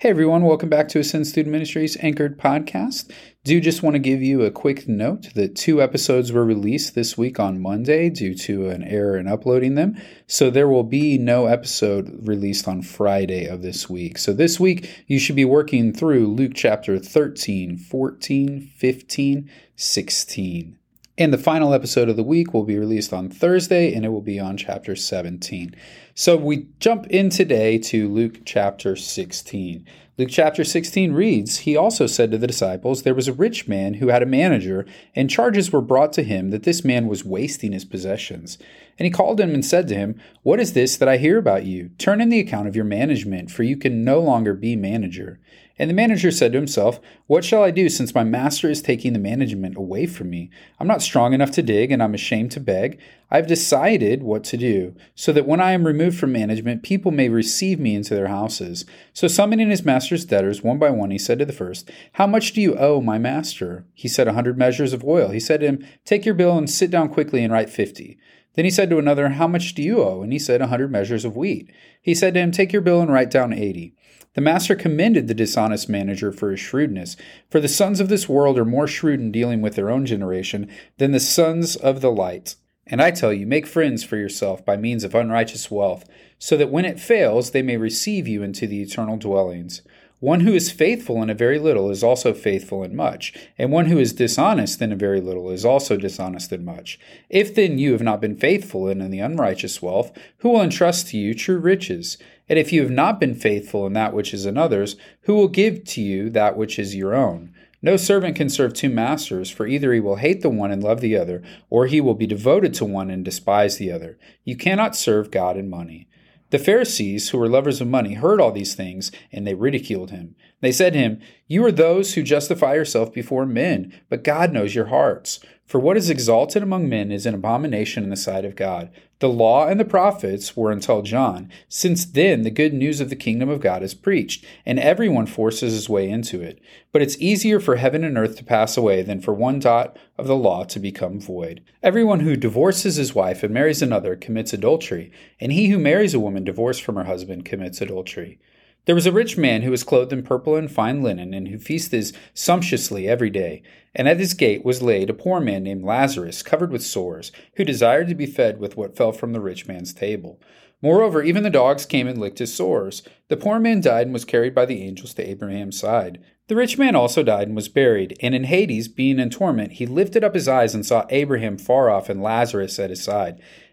Hey everyone, welcome back to Ascend Student Ministries Anchored Podcast. Do just want to give you a quick note that two episodes were released this week on Monday due to an error in uploading them. So there will be no episode released on Friday of this week. So this week you should be working through Luke chapter 13, 14, 15, 16. And the final episode of the week will be released on Thursday, and it will be on chapter 17. So we jump in today to Luke chapter 16. Luke chapter 16 reads He also said to the disciples, There was a rich man who had a manager, and charges were brought to him that this man was wasting his possessions. And he called him and said to him, What is this that I hear about you? Turn in the account of your management, for you can no longer be manager. And the manager said to himself, What shall I do since my master is taking the management away from me? I'm not strong enough to dig, and I'm ashamed to beg. I've decided what to do, so that when I am removed from management, people may receive me into their houses. So summoning his master's debtors one by one, he said to the first, How much do you owe my master? He said, A hundred measures of oil. He said to him, Take your bill and sit down quickly and write fifty. Then he said to another, How much do you owe? And he said, A hundred measures of wheat. He said to him, Take your bill and write down eighty. The master commended the dishonest manager for his shrewdness, for the sons of this world are more shrewd in dealing with their own generation than the sons of the light. And I tell you, make friends for yourself by means of unrighteous wealth, so that when it fails, they may receive you into the eternal dwellings. One who is faithful in a very little is also faithful in much, and one who is dishonest in a very little is also dishonest in much. If then you have not been faithful in the unrighteous wealth, who will entrust to you true riches? And if you have not been faithful in that which is another's, who will give to you that which is your own? No servant can serve two masters, for either he will hate the one and love the other, or he will be devoted to one and despise the other. You cannot serve God and money. The Pharisees, who were lovers of money, heard all these things, and they ridiculed him. They said to him, You are those who justify yourself before men, but God knows your hearts. For what is exalted among men is an abomination in the sight of God. The law and the prophets were until John. Since then, the good news of the kingdom of God is preached, and everyone forces his way into it. But it's easier for heaven and earth to pass away than for one dot of the law to become void. Everyone who divorces his wife and marries another commits adultery, and he who marries a woman divorced from her husband commits adultery. There was a rich man who was clothed in purple and fine linen, and who feasted sumptuously every day. And at his gate was laid a poor man named Lazarus, covered with sores, who desired to be fed with what fell from the rich man's table. Moreover, even the dogs came and licked his sores. The poor man died and was carried by the angels to Abraham's side. The rich man also died and was buried, and in Hades, being in torment, he lifted up his eyes and saw Abraham far off and Lazarus at his side.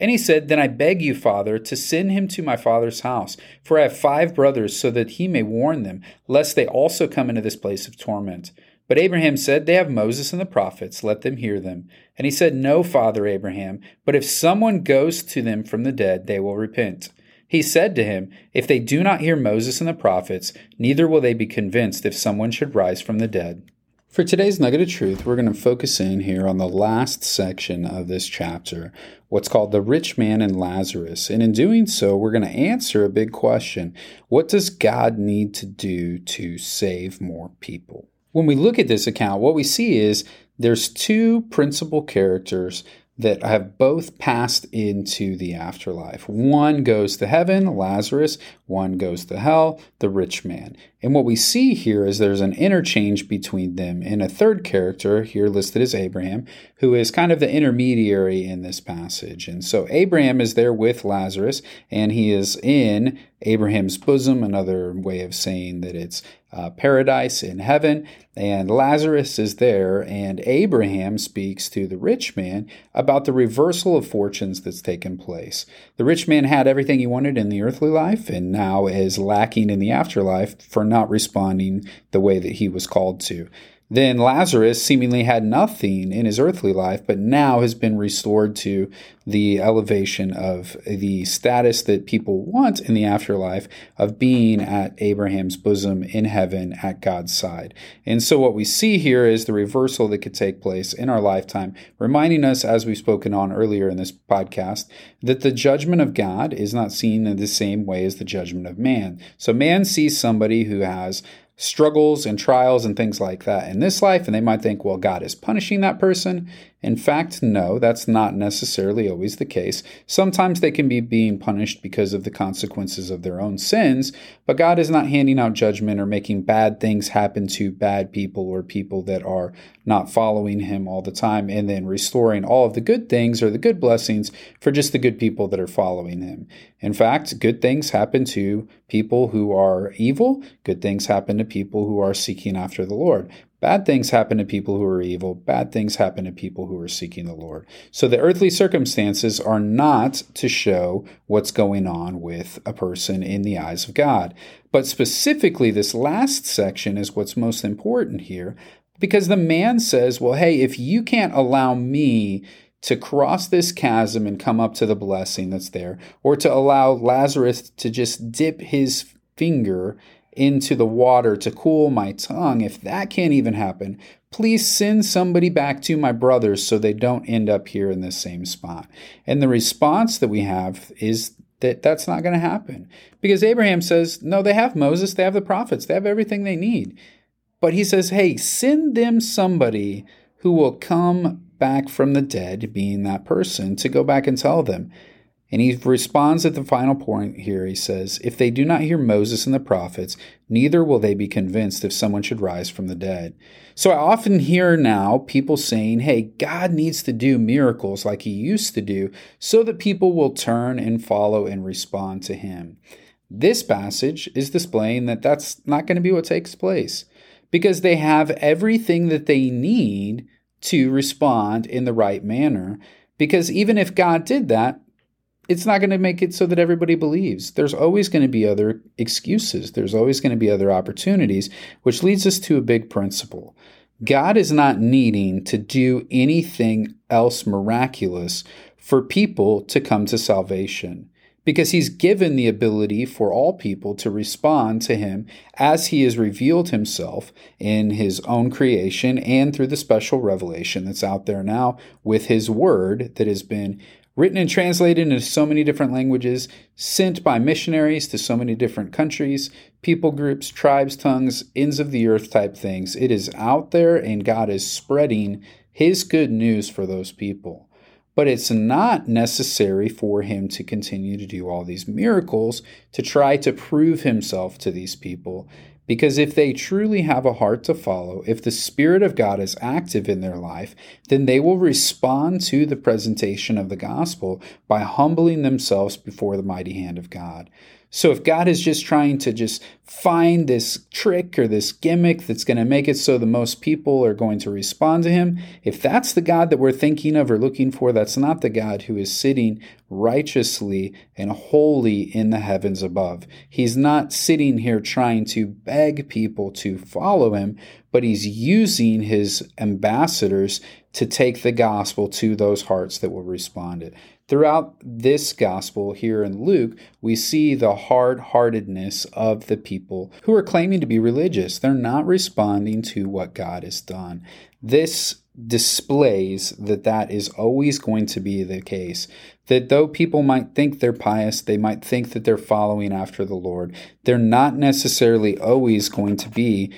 And he said, Then I beg you, Father, to send him to my father's house, for I have five brothers, so that he may warn them, lest they also come into this place of torment. But Abraham said, They have Moses and the prophets, let them hear them. And he said, No, Father Abraham, but if someone goes to them from the dead, they will repent. He said to him, If they do not hear Moses and the prophets, neither will they be convinced if someone should rise from the dead. For today's nugget of truth, we're going to focus in here on the last section of this chapter, what's called the rich man and Lazarus. And in doing so, we're going to answer a big question What does God need to do to save more people? When we look at this account, what we see is there's two principal characters that have both passed into the afterlife. One goes to heaven, Lazarus, one goes to hell, the rich man. And what we see here is there's an interchange between them. And a third character, here listed as Abraham, who is kind of the intermediary in this passage. And so Abraham is there with Lazarus, and he is in Abraham's bosom, another way of saying that it's uh, paradise in heaven, and Lazarus is there, and Abraham speaks to the rich man about the reversal of fortunes that's taken place. The rich man had everything he wanted in the earthly life, and now is lacking in the afterlife for not responding the way that he was called to. Then Lazarus seemingly had nothing in his earthly life, but now has been restored to the elevation of the status that people want in the afterlife of being at Abraham's bosom in heaven at God's side. And so, what we see here is the reversal that could take place in our lifetime, reminding us, as we've spoken on earlier in this podcast, that the judgment of God is not seen in the same way as the judgment of man. So, man sees somebody who has struggles and trials and things like that in this life, and they might think, well, God is punishing that person. In fact, no, that's not necessarily always the case. Sometimes they can be being punished because of the consequences of their own sins, but God is not handing out judgment or making bad things happen to bad people or people that are not following Him all the time and then restoring all of the good things or the good blessings for just the good people that are following Him. In fact, good things happen to people who are evil, good things happen to people who are seeking after the Lord. Bad things happen to people who are evil. Bad things happen to people who are seeking the Lord. So the earthly circumstances are not to show what's going on with a person in the eyes of God. But specifically, this last section is what's most important here because the man says, well, hey, if you can't allow me to cross this chasm and come up to the blessing that's there, or to allow Lazarus to just dip his finger into the water to cool my tongue, if that can't even happen, please send somebody back to my brothers so they don't end up here in the same spot. And the response that we have is that that's not going to happen. Because Abraham says, no, they have Moses, they have the prophets, they have everything they need. But he says, hey, send them somebody who will come back from the dead, being that person, to go back and tell them. And he responds at the final point here. He says, If they do not hear Moses and the prophets, neither will they be convinced if someone should rise from the dead. So I often hear now people saying, Hey, God needs to do miracles like he used to do so that people will turn and follow and respond to him. This passage is displaying that that's not going to be what takes place because they have everything that they need to respond in the right manner. Because even if God did that, it's not going to make it so that everybody believes. There's always going to be other excuses. There's always going to be other opportunities, which leads us to a big principle. God is not needing to do anything else miraculous for people to come to salvation because he's given the ability for all people to respond to him as he has revealed himself in his own creation and through the special revelation that's out there now with his word that has been written and translated into so many different languages, sent by missionaries to so many different countries, people groups, tribes, tongues, ends of the earth type things. It is out there, and God is spreading His good news for those people. But it's not necessary for Him to continue to do all these miracles to try to prove Himself to these people because if they truly have a heart to follow, if the Spirit of God is active in their life, then they will respond to the presentation of the gospel by humbling themselves before the mighty hand of God. So if God is just trying to just find this trick or this gimmick that's going to make it so the most people are going to respond to him, if that's the God that we're thinking of or looking for, that's not the God who is sitting righteously and holy in the heavens above. He's not sitting here trying to beg people to follow him, but he's using his ambassadors to take the gospel to those hearts that will respond it. Throughout this gospel here in Luke, we see the hard heartedness of the people who are claiming to be religious. They're not responding to what God has done. This displays that that is always going to be the case. That though people might think they're pious, they might think that they're following after the Lord, they're not necessarily always going to be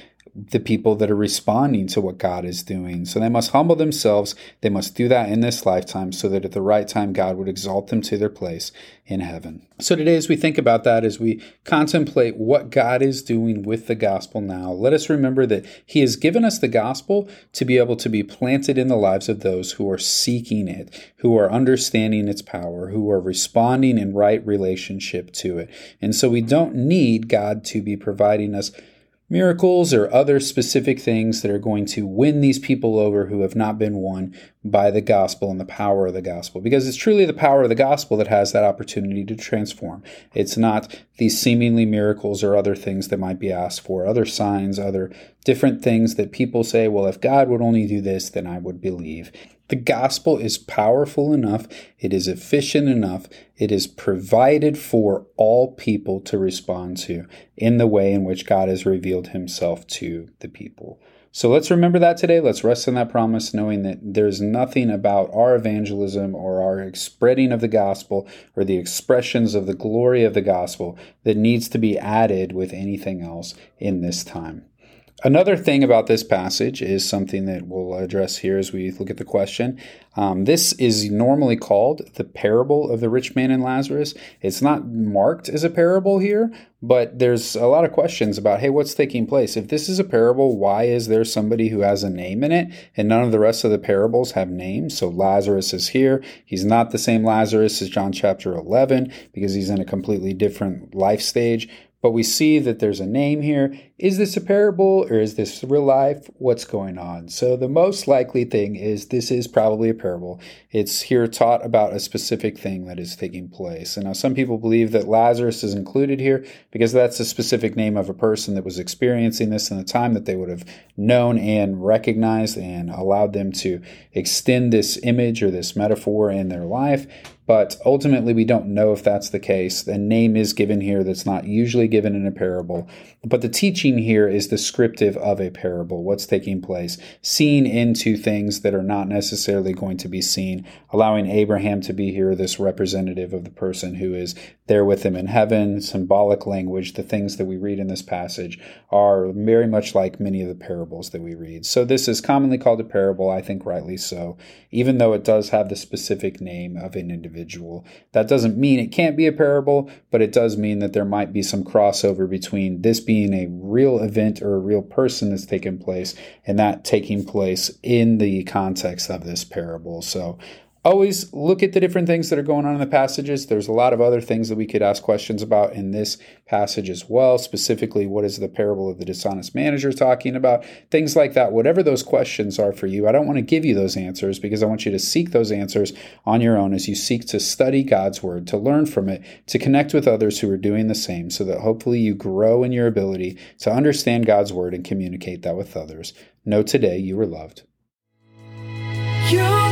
the people that are responding to what God is doing. So they must humble themselves. They must do that in this lifetime so that at the right time God would exalt them to their place in heaven. So today, as we think about that, as we contemplate what God is doing with the gospel now, let us remember that He has given us the gospel to be able to be planted in the lives of those who are seeking it, who are understanding its power, who are responding in right relationship to it. And so we don't need God to be providing us miracles or other specific things that are going to win these people over who have not been won. By the gospel and the power of the gospel because it's truly the power of the gospel that has that opportunity to transform. It's not these seemingly miracles or other things that might be asked for, other signs, other different things that people say, well, if God would only do this, then I would believe. The gospel is powerful enough, it is efficient enough, it is provided for all people to respond to in the way in which God has revealed himself to the people. So let's remember that today. Let's rest in that promise, knowing that there's nothing about our evangelism or our spreading of the gospel or the expressions of the glory of the gospel that needs to be added with anything else in this time. Another thing about this passage is something that we'll address here as we look at the question. Um, this is normally called the parable of the rich man and Lazarus. It's not marked as a parable here, but there's a lot of questions about hey, what's taking place? If this is a parable, why is there somebody who has a name in it and none of the rest of the parables have names? So Lazarus is here. He's not the same Lazarus as John chapter 11 because he's in a completely different life stage but we see that there's a name here. Is this a parable or is this real life? What's going on? So, the most likely thing is this is probably a parable. It's here taught about a specific thing that is taking place. And now, some people believe that Lazarus is included here because that's a specific name of a person that was experiencing this in the time that they would have known and recognized and allowed them to extend this image or this metaphor in their life but ultimately we don't know if that's the case. A name is given here that's not usually given in a parable. But the teaching here is descriptive of a parable, what's taking place, seen into things that are not necessarily going to be seen, allowing Abraham to be here, this representative of the person who is there with him in heaven, symbolic language, the things that we read in this passage are very much like many of the parables that we read. So this is commonly called a parable, I think rightly so, even though it does have the specific name of an individual individual. That doesn't mean it can't be a parable, but it does mean that there might be some crossover between this being a real event or a real person that's taken place and that taking place in the context of this parable. So always look at the different things that are going on in the passages. There's a lot of other things that we could ask questions about in this passage as well. Specifically, what is the parable of the dishonest manager talking about? Things like that. Whatever those questions are for you, I don't want to give you those answers because I want you to seek those answers on your own as you seek to study God's word, to learn from it, to connect with others who are doing the same, so that hopefully you grow in your ability to understand God's word and communicate that with others. Know today you are loved. You